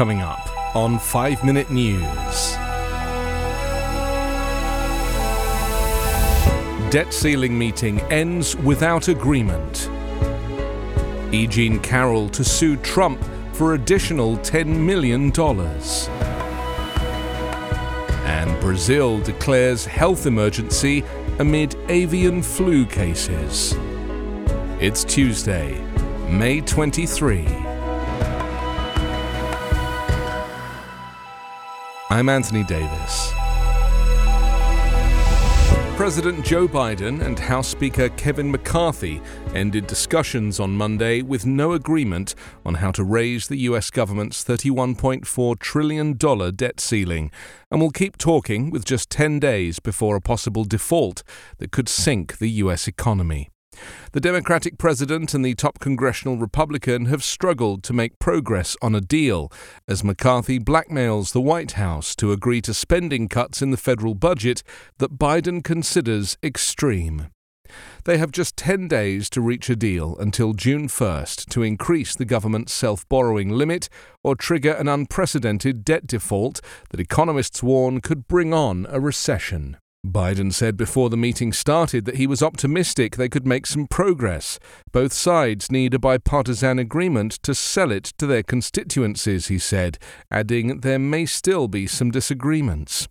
coming up on 5 Minute News. Debt ceiling meeting ends without agreement. E. Jean Carroll to sue Trump for additional $10 million. And Brazil declares health emergency amid avian flu cases. It's Tuesday, May 23. I'm Anthony Davis. President Joe Biden and House Speaker Kevin McCarthy ended discussions on Monday with no agreement on how to raise the U.S. government's $31.4 trillion debt ceiling, and will keep talking with just 10 days before a possible default that could sink the U.S. economy. The Democratic president and the top congressional Republican have struggled to make progress on a deal as McCarthy blackmails the White House to agree to spending cuts in the federal budget that Biden considers extreme. They have just 10 days to reach a deal until June 1st to increase the government's self borrowing limit or trigger an unprecedented debt default that economists warn could bring on a recession. Biden said before the meeting started that he was optimistic they could make some progress. Both sides need a bipartisan agreement to sell it to their constituencies, he said, adding there may still be some disagreements.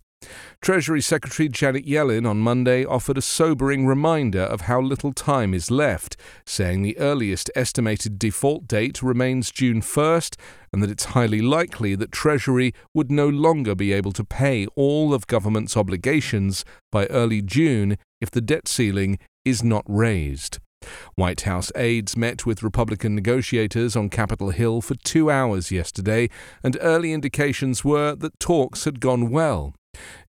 Treasury Secretary Janet Yellen on Monday offered a sobering reminder of how little time is left, saying the earliest estimated default date remains June 1st and that it's highly likely that Treasury would no longer be able to pay all of government's obligations by early June if the debt ceiling is not raised. White House aides met with Republican negotiators on Capitol Hill for two hours yesterday, and early indications were that talks had gone well.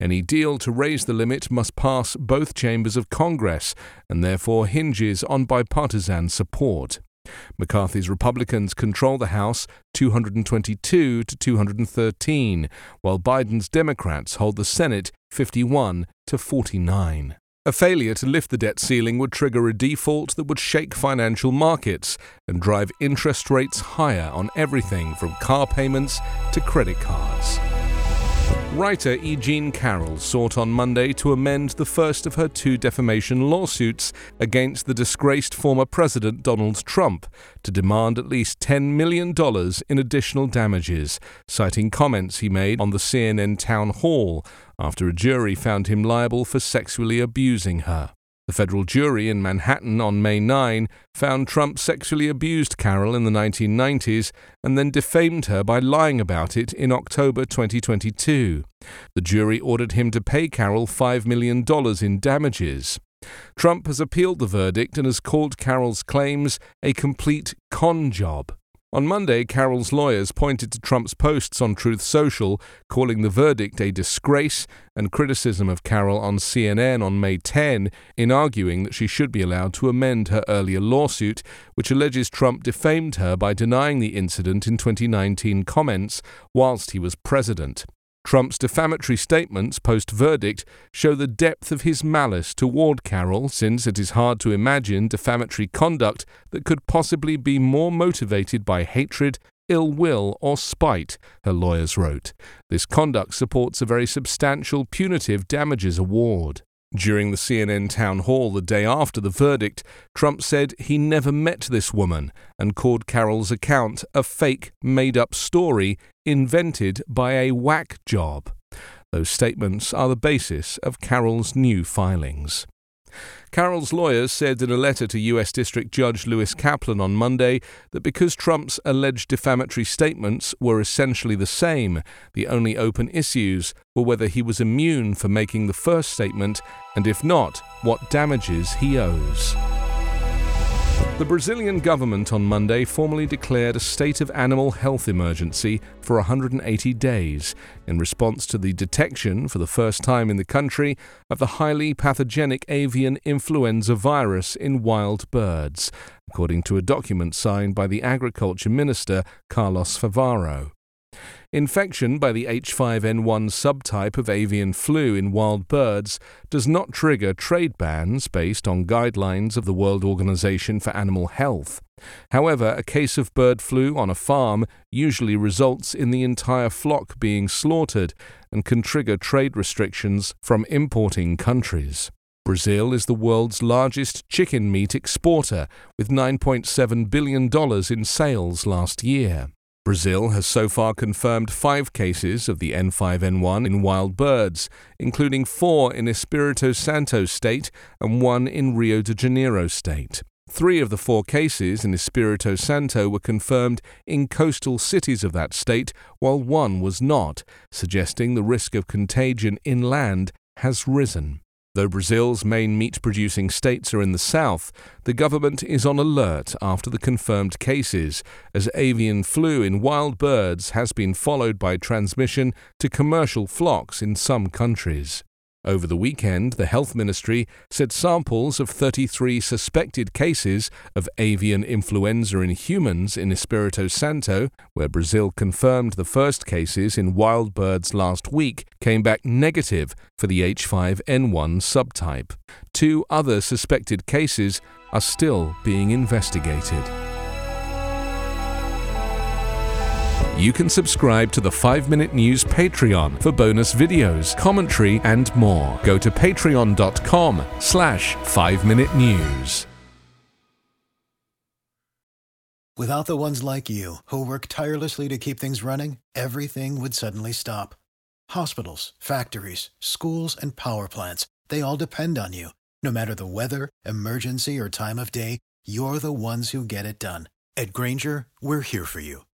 Any deal to raise the limit must pass both chambers of Congress and therefore hinges on bipartisan support. McCarthy's Republicans control the House 222 to 213, while Biden's Democrats hold the Senate 51 to 49. A failure to lift the debt ceiling would trigger a default that would shake financial markets and drive interest rates higher on everything from car payments to credit cards. Writer E. Jean Carroll sought on Monday to amend the first of her two defamation lawsuits against the disgraced former President Donald Trump to demand at least $10 million in additional damages, citing comments he made on the CNN town hall after a jury found him liable for sexually abusing her. The federal jury in Manhattan on May 9 found Trump sexually abused Carroll in the 1990s and then defamed her by lying about it in October 2022. The jury ordered him to pay Carroll $5 million in damages. Trump has appealed the verdict and has called Carroll's claims a complete con job. On Monday, Carroll's lawyers pointed to Trump's posts on Truth Social, calling the verdict a disgrace, and criticism of Carroll on CNN on May 10 in arguing that she should be allowed to amend her earlier lawsuit, which alleges Trump defamed her by denying the incident in 2019 comments whilst he was president. Trump's defamatory statements post verdict show the depth of his malice toward Carroll, since it is hard to imagine defamatory conduct that could possibly be more motivated by hatred, ill will, or spite, her lawyers wrote. This conduct supports a very substantial punitive damages award. During the CNN town hall the day after the verdict, Trump said he never met this woman and called Carroll's account a fake, made up story invented by a whack job. Those statements are the basis of Carroll's new filings. Carroll's lawyers said in a letter to U.S. District Judge Lewis Kaplan on Monday that because Trump's alleged defamatory statements were essentially the same, the only open issues were whether he was immune for making the first statement, and if not, what damages he owes. The Brazilian government on Monday formally declared a state of animal health emergency for 180 days in response to the detection, for the first time in the country, of the highly pathogenic avian influenza virus in wild birds, according to a document signed by the Agriculture Minister Carlos Favaro. Infection by the H5N1 subtype of avian flu in wild birds does not trigger trade bans based on guidelines of the World Organization for Animal Health. However, a case of bird flu on a farm usually results in the entire flock being slaughtered and can trigger trade restrictions from importing countries. Brazil is the world's largest chicken meat exporter, with $9.7 billion in sales last year. Brazil has so far confirmed five cases of the H5N1 in wild birds, including four in Espírito Santo state and one in Rio de Janeiro state. Three of the four cases in Espírito Santo were confirmed in coastal cities of that state, while one was not, suggesting the risk of contagion inland has risen. Though Brazil's main meat producing states are in the south, the government is on alert after the confirmed cases, as avian flu in wild birds has been followed by transmission to commercial flocks in some countries. Over the weekend, the Health Ministry said samples of 33 suspected cases of avian influenza in humans in Espírito Santo, where Brazil confirmed the first cases in wild birds last week, came back negative for the H5N1 subtype. Two other suspected cases are still being investigated. You can subscribe to the 5 Minute News Patreon for bonus videos, commentary, and more. Go to patreon.com slash 5 Minute News. Without the ones like you, who work tirelessly to keep things running, everything would suddenly stop. Hospitals, factories, schools, and power plants, they all depend on you. No matter the weather, emergency, or time of day, you're the ones who get it done. At Grainger, we're here for you